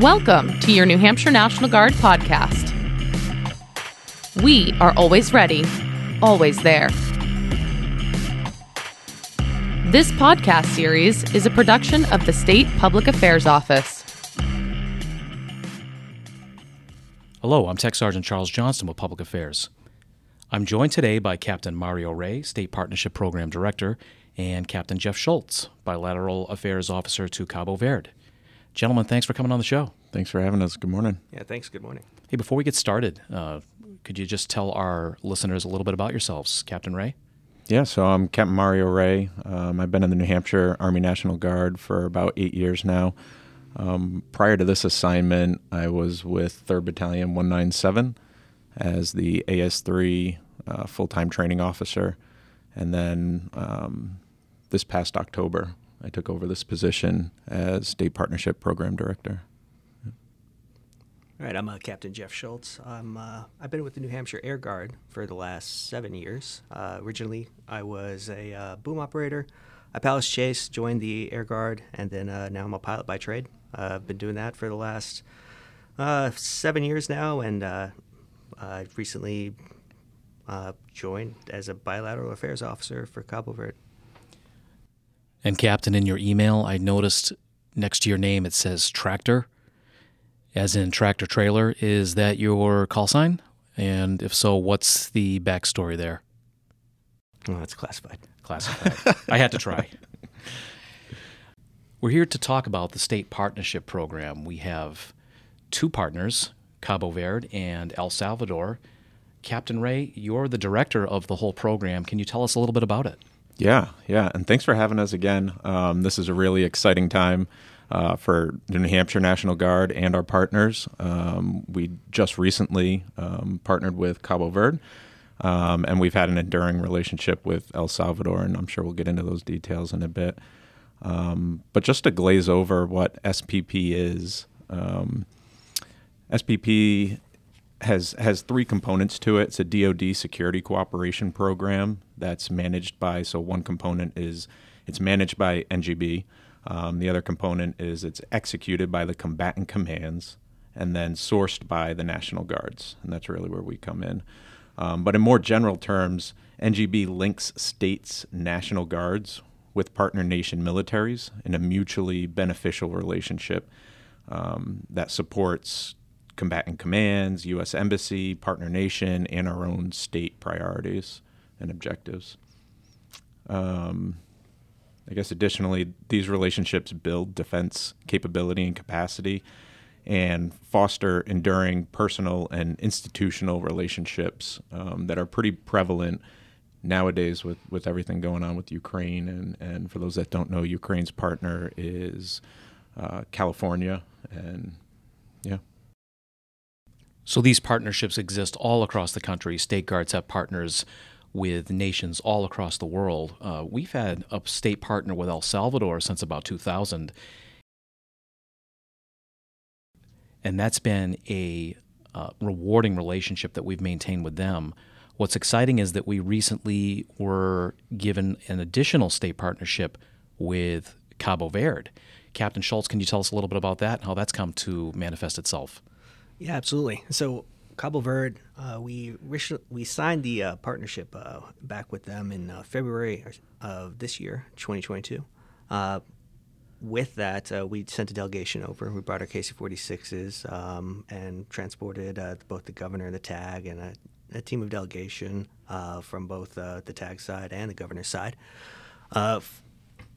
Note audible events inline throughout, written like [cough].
Welcome to your New Hampshire National Guard podcast. We are always ready, always there. This podcast series is a production of the State Public Affairs Office. Hello, I'm Tech Sergeant Charles Johnston with Public Affairs. I'm joined today by Captain Mario Ray, State Partnership Program Director, and Captain Jeff Schultz, Bilateral Affairs Officer to Cabo Verde. Gentlemen, thanks for coming on the show. Thanks for having us. Good morning. Yeah, thanks. Good morning. Hey, before we get started, uh, could you just tell our listeners a little bit about yourselves, Captain Ray? Yeah, so I'm Captain Mario Ray. Um, I've been in the New Hampshire Army National Guard for about eight years now. Um, prior to this assignment, I was with 3rd Battalion 197 as the AS3 uh, full time training officer. And then um, this past October, I took over this position as State Partnership Program Director. All right, I'm uh, Captain Jeff Schultz. I'm, uh, I've been with the New Hampshire Air Guard for the last seven years. Uh, originally, I was a uh, boom operator. I Palace Chase, joined the Air Guard, and then uh, now I'm a pilot by trade. Uh, I've been doing that for the last seven years now, and I recently joined as a bilateral affairs officer for Cabo Verde. And, Captain, in your email, I noticed next to your name it says tractor as in tractor trailer. Is that your call sign? And if so, what's the backstory there? Oh, it's classified. Classified. I had to try. [laughs] We're here to talk about the state partnership program. We have two partners, Cabo Verde and El Salvador. Captain Ray, you're the director of the whole program. Can you tell us a little bit about it? Yeah, yeah. And thanks for having us again. Um, this is a really exciting time uh, for the New Hampshire National Guard and our partners. Um, we just recently um, partnered with Cabo Verde, um, and we've had an enduring relationship with El Salvador, and I'm sure we'll get into those details in a bit. Um, but just to glaze over what SPP is, um, SPP has has three components to it. It's a DoD security cooperation program that's managed by. So one component is it's managed by NGB. Um, the other component is it's executed by the combatant commands and then sourced by the National Guards. And that's really where we come in. Um, but in more general terms, NGB links states' National Guards with partner nation militaries in a mutually beneficial relationship um, that supports combatant commands, U.S. Embassy, partner nation, and our own state priorities and objectives. Um, I guess additionally, these relationships build defense capability and capacity and foster enduring personal and institutional relationships um, that are pretty prevalent nowadays with, with everything going on with Ukraine. And, and for those that don't know, Ukraine's partner is uh, California. And yeah. So these partnerships exist all across the country. State guards have partners with nations all across the world. Uh, we've had a state partner with El Salvador since about 2000, and that's been a uh, rewarding relationship that we've maintained with them. What's exciting is that we recently were given an additional state partnership with Cabo Verde. Captain Schultz, can you tell us a little bit about that and how that's come to manifest itself? Yeah, absolutely. So Cabo Verde, uh, we we signed the uh, partnership uh, back with them in uh, February of this year, 2022. Uh, with that, uh, we sent a delegation over. We brought our KC-46s um, and transported both the governor, and the TAG, and a, a team of delegation from both the TAG side and the governor's side.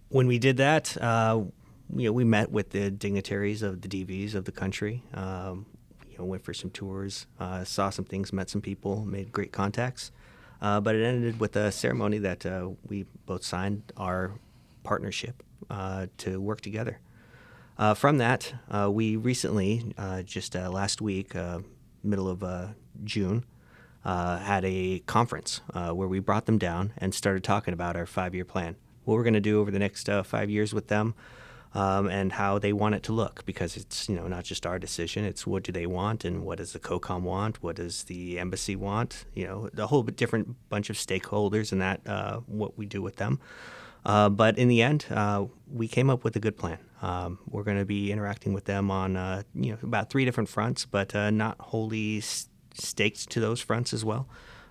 when we did that, you know, we met with the dignitaries of the DVs of the country. Um, you know, went for some tours, uh, saw some things, met some people, made great contacts. Uh, but it ended with a ceremony that uh, we both signed our partnership uh, to work together. Uh, from that, uh, we recently, just last week, middle of June, had a conference where we brought them down and started talking about our five year plan. What we're going to do over the next five years with them, um, and how they want it to look because it's you know not just our decision it's what do they want and what does the COCOM want what does the embassy want you know a whole different bunch of stakeholders and that uh, what we do with them uh, but in the end uh, we came up with a good plan Um, we're going to be interacting with them on uh, you know about three different fronts, but uh, not wholly staked to those fronts as well.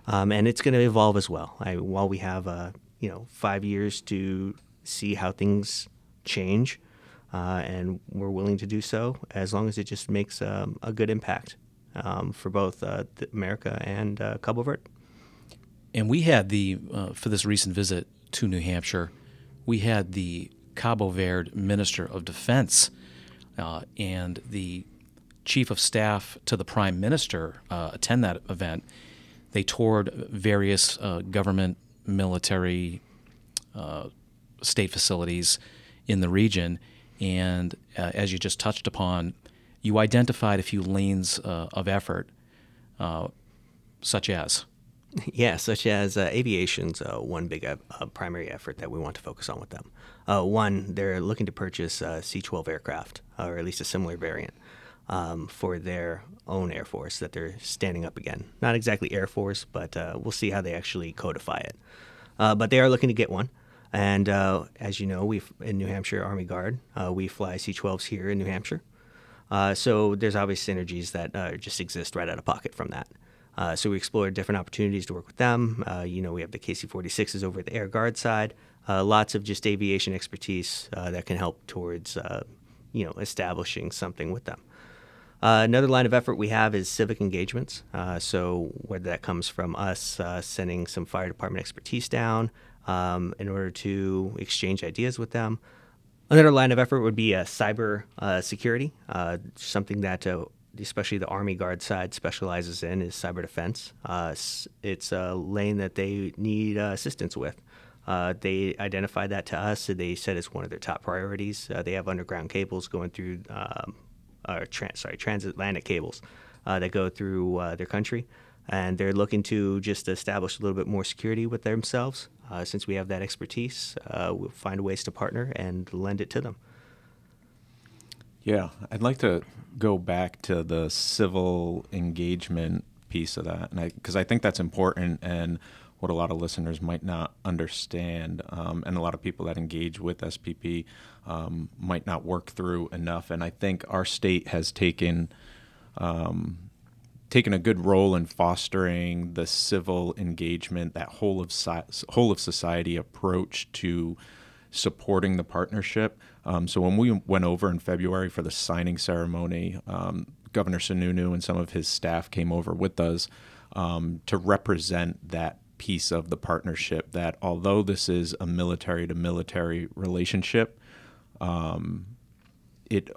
Um, and it's going to evolve as well. I, while we have uh, you know five years to see how things change, uh, and we're willing to do so as long as it just makes um, a good impact um, for both uh, America and uh, Cabo Verde. And we had the uh, for this recent visit to New Hampshire, we had the Cabo Verde Minister of Defense uh, and the Chief of Staff to the Prime Minister uh, attend that event. They toured various government, military, state facilities in the region, and uh, as you just touched upon, you identified a few lanes uh, of effort, such as. [laughs] Yeah, such as uh, aviation's uh, one big uh, primary effort that we want to focus on with them. Uh, one, they're looking to purchase uh, C-12 aircraft, or at least a similar variant, um, for their own Air Force that they're standing up again. Not exactly Air Force, but uh, we'll see how they actually codify it. but they are looking to get one. And as you know, we in New Hampshire Army Guard, we fly C-12s here in New Hampshire. so there's obvious synergies that just exist right out of pocket from that. Uh, so we explored different opportunities to work with them. Uh, you know, we have the KC-46s over at the Air Guard side. Uh, lots of just aviation expertise uh, that can help towards, uh, you know, establishing something with them. Uh, another line of effort we have is civic engagements. so whether that comes from us sending some fire department expertise down um, in order to exchange ideas with them. Another line of effort would be cyber security, something that especially the Army Guard side specializes in is cyber defense. Uh, it's a lane that they need uh, assistance with. Uh, they identified that to us. So they said it's one of their top priorities. Uh, they have underground cables going through, um, sorry, transatlantic cables uh, that go through uh, their country, and they're looking to just establish a little bit more security with themselves. since we have that expertise, we'll find ways to partner and lend it to them. Yeah, I'd like to go back to the civil engagement piece of that, and because I, I, think that's important and what a lot of listeners might not understand, um, and a lot of people that engage with SPP um, might not work through enough. And I think our state has taken um, taken a good role in fostering the civil engagement, that whole of whole of society approach to supporting the partnership. Um, so when we went over in February for the signing ceremony, um, Governor Sununu and some of his staff came over with us um, to represent that piece of the partnership. That although this is a military to military relationship, um, it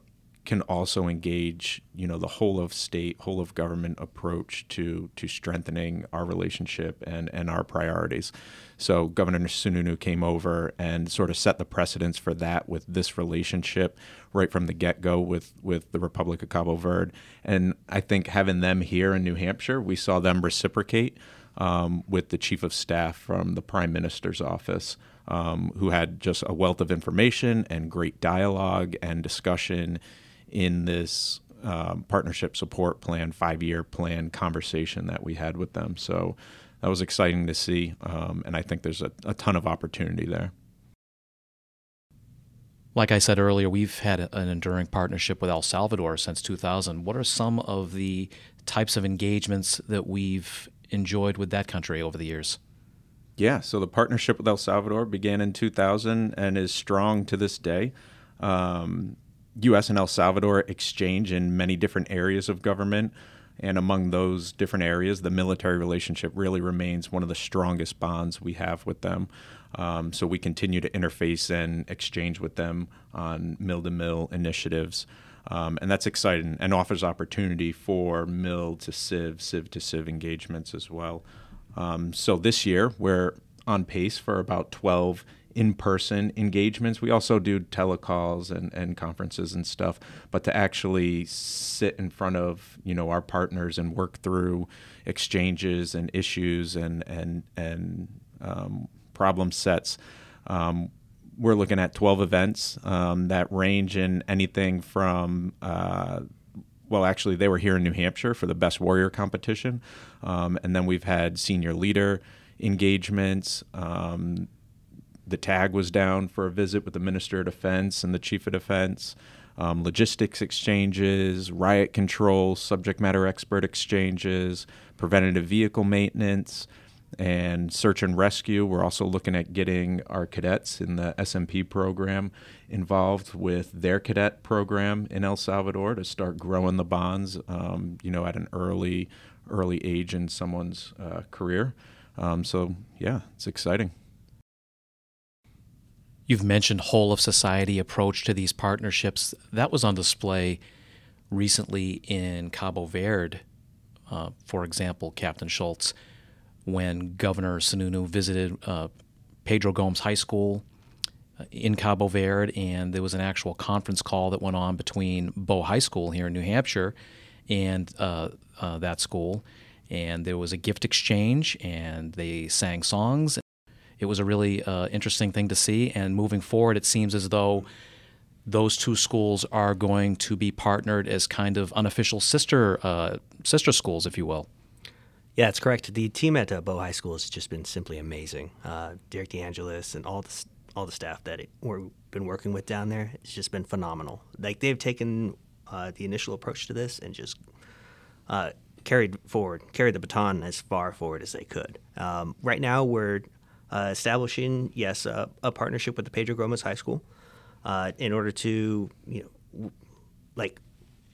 can also engage, you know, the whole of state, whole of government approach to to strengthening our relationship and and our priorities. So Governor Sununu came over and sort of set the precedence for that with this relationship right from the get go with with the Republic of Cabo Verde. And I think having them here in New Hampshire, we saw them reciprocate um, with the chief of staff from the Prime Minister's office. Um, who had just a wealth of information and great dialogue and discussion in this um, partnership support plan, five year plan conversation that we had with them. So that was exciting to see. Um, and I think there's a, a, ton of opportunity there. Like I said earlier, we've had an enduring partnership with El Salvador since 2000. What are some of the types of engagements that we've enjoyed with that country over the years? Yeah, so the partnership with El Salvador began in 2000 and is strong to this day. Um, U.S. and El Salvador exchange in many different areas of government. And among those different areas, the military relationship really remains one of the strongest bonds we have with them. Um, so we continue to interface and exchange with them on mill to mill initiatives. Um, and that's exciting and offers opportunity for mill to civ, civ to civ engagements as well. Um, so this year, we're on pace for about 12 in-person engagements. We also do telecalls and, and conferences and stuff, but to actually sit in front of you know our partners and work through exchanges and issues and and and um, problem sets. Um, we're looking at 12 events um, that range in anything from uh, well, actually, they were here in New Hampshire for the Best Warrior competition. Um, and then we've had senior leader engagements, um, the tag was down for a visit with the Minister of Defense and the Chief of Defense. Um, logistics exchanges, riot control, subject matter expert exchanges, preventative vehicle maintenance, and search and rescue. We're also looking at getting our cadets in the SMP program involved with their cadet program in El Salvador to start growing the bonds, um, you know, at an early early age in someone's uh, career. Um, so yeah, it's exciting. You've mentioned whole of society approach to these partnerships. That was on display recently in Cabo Verde, uh, for example, Captain Schultz when Governor Sununu visited uh, Pedro Gomes High School uh, in Cabo Verde, and there was an actual conference call that went on between Bow High School here in New Hampshire and uh, uh, that school. And there was a gift exchange, and they sang songs. It was a really uh, interesting thing to see. And moving forward, it seems as though those two schools are going to be partnered as kind of unofficial sister uh, sister schools, if you will. Yeah, it's correct. The team at uh, Bow High School has just been simply amazing. Uh, Derek DeAngelis and all the all the staff that it, we've been working with down there, it's just been phenomenal. Like they've taken uh, the initial approach to this and just uh, carried forward, carried the baton as far forward as they could. Um, right now, we're uh, establishing, yes, a partnership with the Pedro Gomes High School uh, in order to, you know, like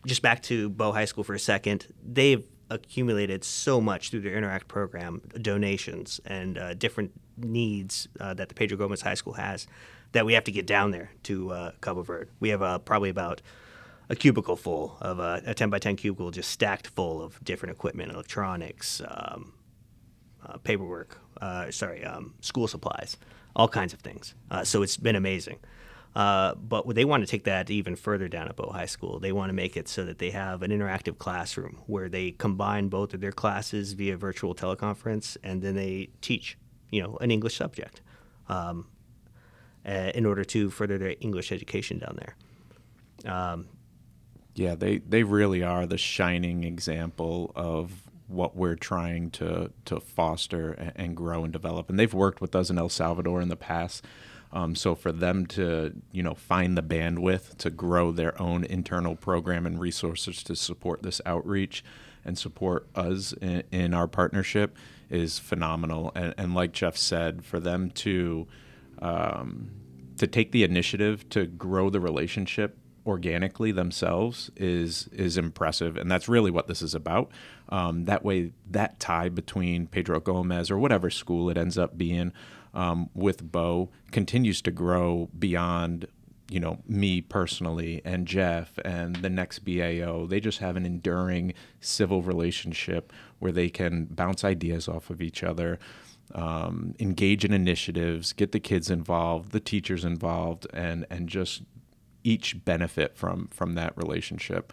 just back to Bow High School for a second. They've accumulated so much through their Interact program, donations and uh, different needs uh, that the Pedro Gomes High School has, that we have to get down there to uh, Cabo Verde. We have probably about a cubicle full of uh, a 10 by 10 cubicle just stacked full of different equipment, electronics, um, uh, paperwork, sorry, um, school supplies, all kinds of things. so it's been amazing. Uh, but they want to take that even further down at Bow High School. They want to make it so that they have an interactive classroom where they combine both of their classes via virtual teleconference, and then they teach, you know, an English subject, um, uh, in order to further their English education down there. Um, yeah, they they really are the shining example of what we're trying to to foster and grow and develop. And they've worked with us in El Salvador in the past um, so for them to you know find the bandwidth to grow their own internal program and resources to support this outreach and support us in, in our partnership is phenomenal. And, and, like Jeff said, for them to um, to take the initiative to grow the relationship organically themselves is is impressive, and that's really what this is about. Um, that way, that tie between Pedro Gomes or whatever school it ends up being um, with Bow continues to grow beyond you know me personally and Jeff and the next BAO. They just have an enduring civil relationship where they can bounce ideas off of each other. Um, engage in initiatives, get the kids involved, the teachers involved, and and just each benefit from from that relationship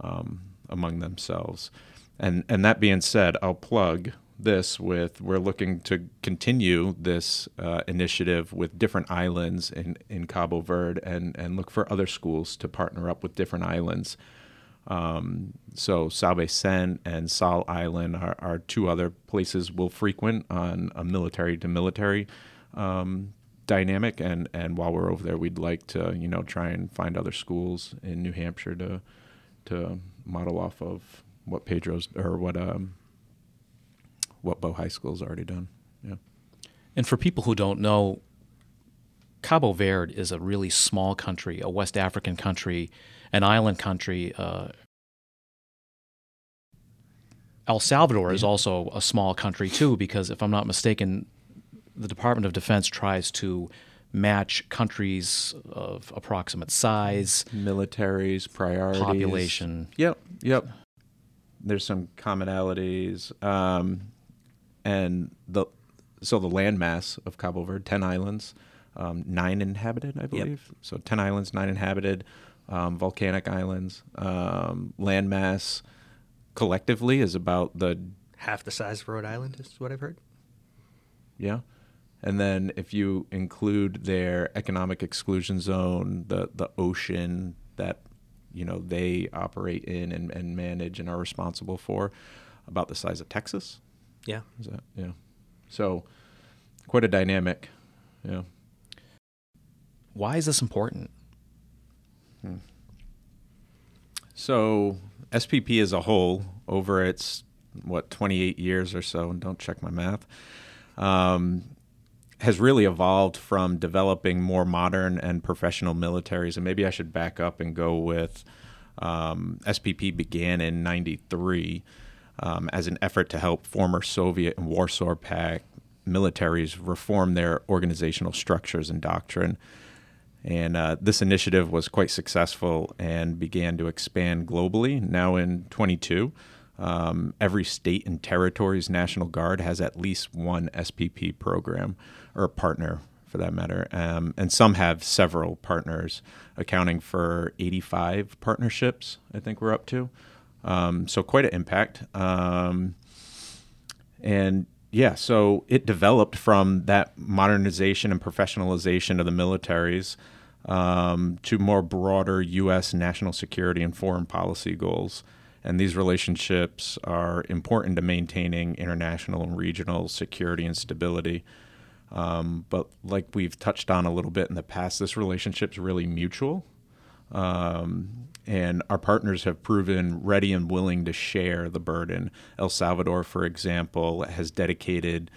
um, among themselves. And and that being said, I'll plug this with we're looking to continue this uh, initiative with different islands in, in Cabo Verde and, and look for other schools to partner up with different islands. Um, so São Vicente and Sal Island are, are, two other places we'll frequent on a military to military um, dynamic. And, and while we're over there, we'd like to you know try and find other schools in New Hampshire to to model off of what Pedro's or what um, what Bow High School's already done. Yeah. And for people who don't know, Cabo Verde is a really small country, a West African country, an island country. Uh, El Salvador is also a small country too, because if I'm not mistaken, the Department of Defense tries to match countries of approximate size, militaries, priorities, population. Yep, yep. There's some commonalities. Um, and the so the landmass of Cabo Verde, ten islands, um, nine inhabited, I believe. Yep. So ten islands, nine inhabited, um, volcanic islands. Um, landmass collectively is about the half the size of Rhode Island, is what I've heard. Yeah. And then if you include their economic exclusion zone, the the ocean that you know they operate in and, and manage and are responsible for, about the size of Texas. Yeah. Is that yeah? So quite a dynamic. Yeah. Why is this important? So SPP as a whole, over its what 28 years or so, and don't check my math, um, has really evolved from developing more modern and professional militaries. And maybe I should back up and go with um, SPP began in '93 um, as an effort to help former Soviet and Warsaw Pact militaries reform their organizational structures and doctrine. And uh, this initiative was quite successful and began to expand globally. Now in 22, um, every state and territory's National Guard has at least one SPP program or partner for that matter. Um, and some have several partners, accounting for 85 partnerships, I think we're up to. Um, so quite an impact. Um, and yeah, so it developed from that modernization and professionalization of the militaries um, to more broader U.S. national security and foreign policy goals. And these relationships are important to maintaining international and regional security and stability. Um, but like we've touched on a little bit in the past, this relationship is really mutual. Um, and our partners have proven ready and willing to share the burden. El Salvador, for example, has dedicated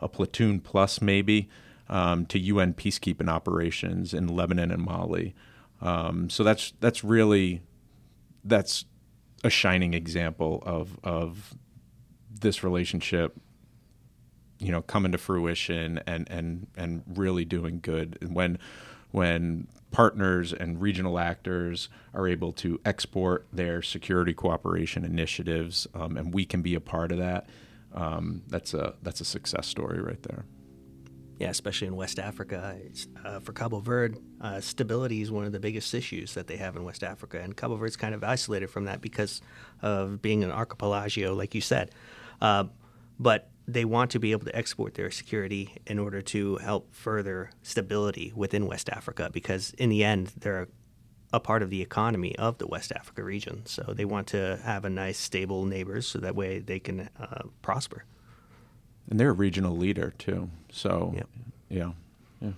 a platoon plus maybe um, to UN peacekeeping operations in Lebanon and Mali. Um, so that's that's really that's a shining example of of this relationship you know coming to fruition and and and really doing good. And when when partners and regional actors are able to export their security cooperation initiatives um, and we can be a part of that um, that's a that's a success story right there yeah, especially in West Africa. Uh, for Cabo Verde, uh, stability is one of the biggest issues that they have in West Africa, and Cabo Verde's kind of isolated from that because of being an archipelago, like you said. Uh, but they want to be able to export their security in order to help further stability within West Africa because, in the end, they're a part of the economy of the West Africa region. So they want to have a nice, stable neighbors so that way they can uh, prosper. And they're a regional leader, too. So, yep. yeah. Yeah.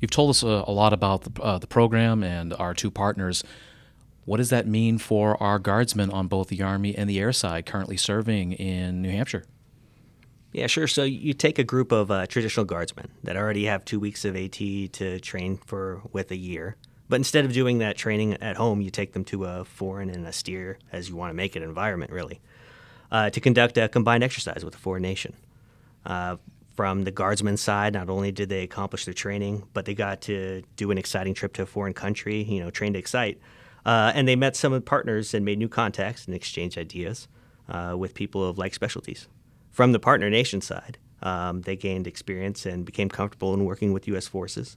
You've told us a, a lot about the, uh, the program and our two partners. What does that mean for our guardsmen on both the Army and the air side currently serving in New Hampshire? Yeah, sure. So you take a group of uh, traditional guardsmen that already have two weeks of AT to train for with a year. But instead of doing that training at home, you take them to a foreign and austere, as you want to make it, environment, really, uh, to conduct a combined exercise with a foreign nation. Uh, from the guardsmen side, not only did they accomplish their training, but they got to do an exciting trip to a foreign country, you know, train to excite. Uh, and they met some partners and made new contacts and exchanged ideas uh, with people of like specialties. From the partner nation side, um, they gained experience and became comfortable in working with U.S. forces,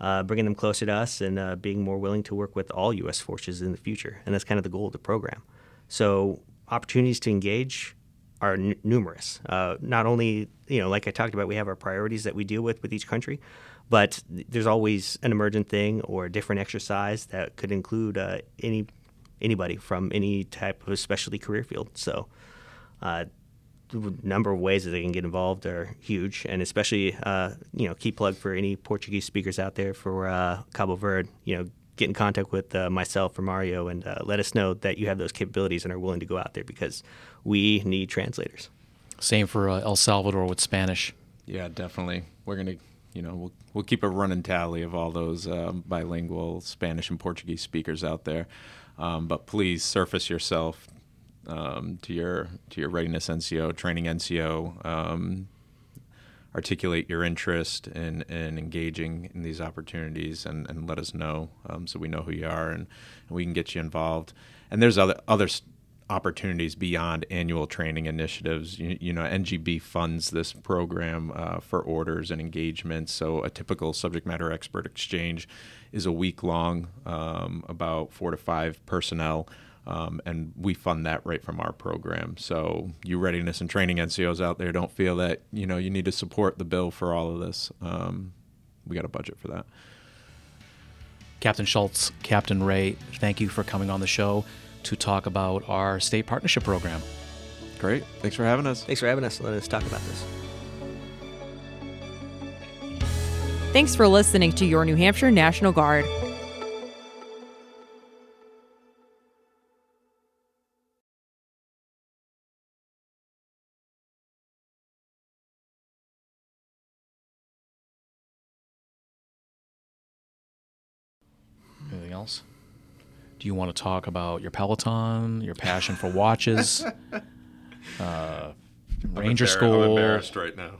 uh, bringing them closer to us and uh, being more willing to work with all U.S. forces in the future. And that's kind of the goal of the program. So opportunities to engage are n- numerous. Uh, not only, you know, like I talked about, we have our priorities that we deal with with each country, but there's always an emergent thing or a different exercise that could include uh, any anybody from any type of specialty career field. So, uh, the number of ways that they can get involved are huge, and especially uh, you know, key plug for any Portuguese speakers out there for uh, Cabo Verde. You know, get in contact with uh, myself or Mario and uh, let us know that you have those capabilities and are willing to go out there because we need translators. Same for uh, El Salvador with Spanish. Yeah, definitely. We're gonna you know, we'll we'll keep a running tally of all those um, bilingual Spanish and Portuguese speakers out there. Um, but please surface yourself um, to your to your readiness NCO, training NCO. Um, articulate your interest in, in engaging in these opportunities and, and let us know um, so we know who you are and, and we can get you involved. And there's other other opportunities beyond annual training initiatives. You, you know, NGB funds this program uh, for orders and engagements. So a typical subject matter expert exchange is a week long, um, about four to five personnel. Um, and we fund that right from our program. So you readiness and training NCOs out there don't feel that you know you need to support the bill for all of this. Um, we got a budget for that. Captain Schultz, Captain Ray, thank you for coming on the show to talk about our state partnership program. Great. Thanks for having us. Thanks for having us. Let us talk about this. Thanks for listening to your New Hampshire National Guard. Do you want to talk about your Peloton, your passion for watches, [laughs] uh, Ranger I'm School? I'm embarrassed right now.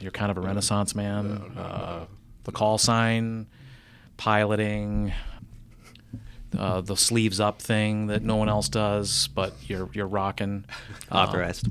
You're kind of a Renaissance man. uh, The call sign, piloting, uh, the sleeves up thing that no one else does, but you're you're rocking. Um, Authorized.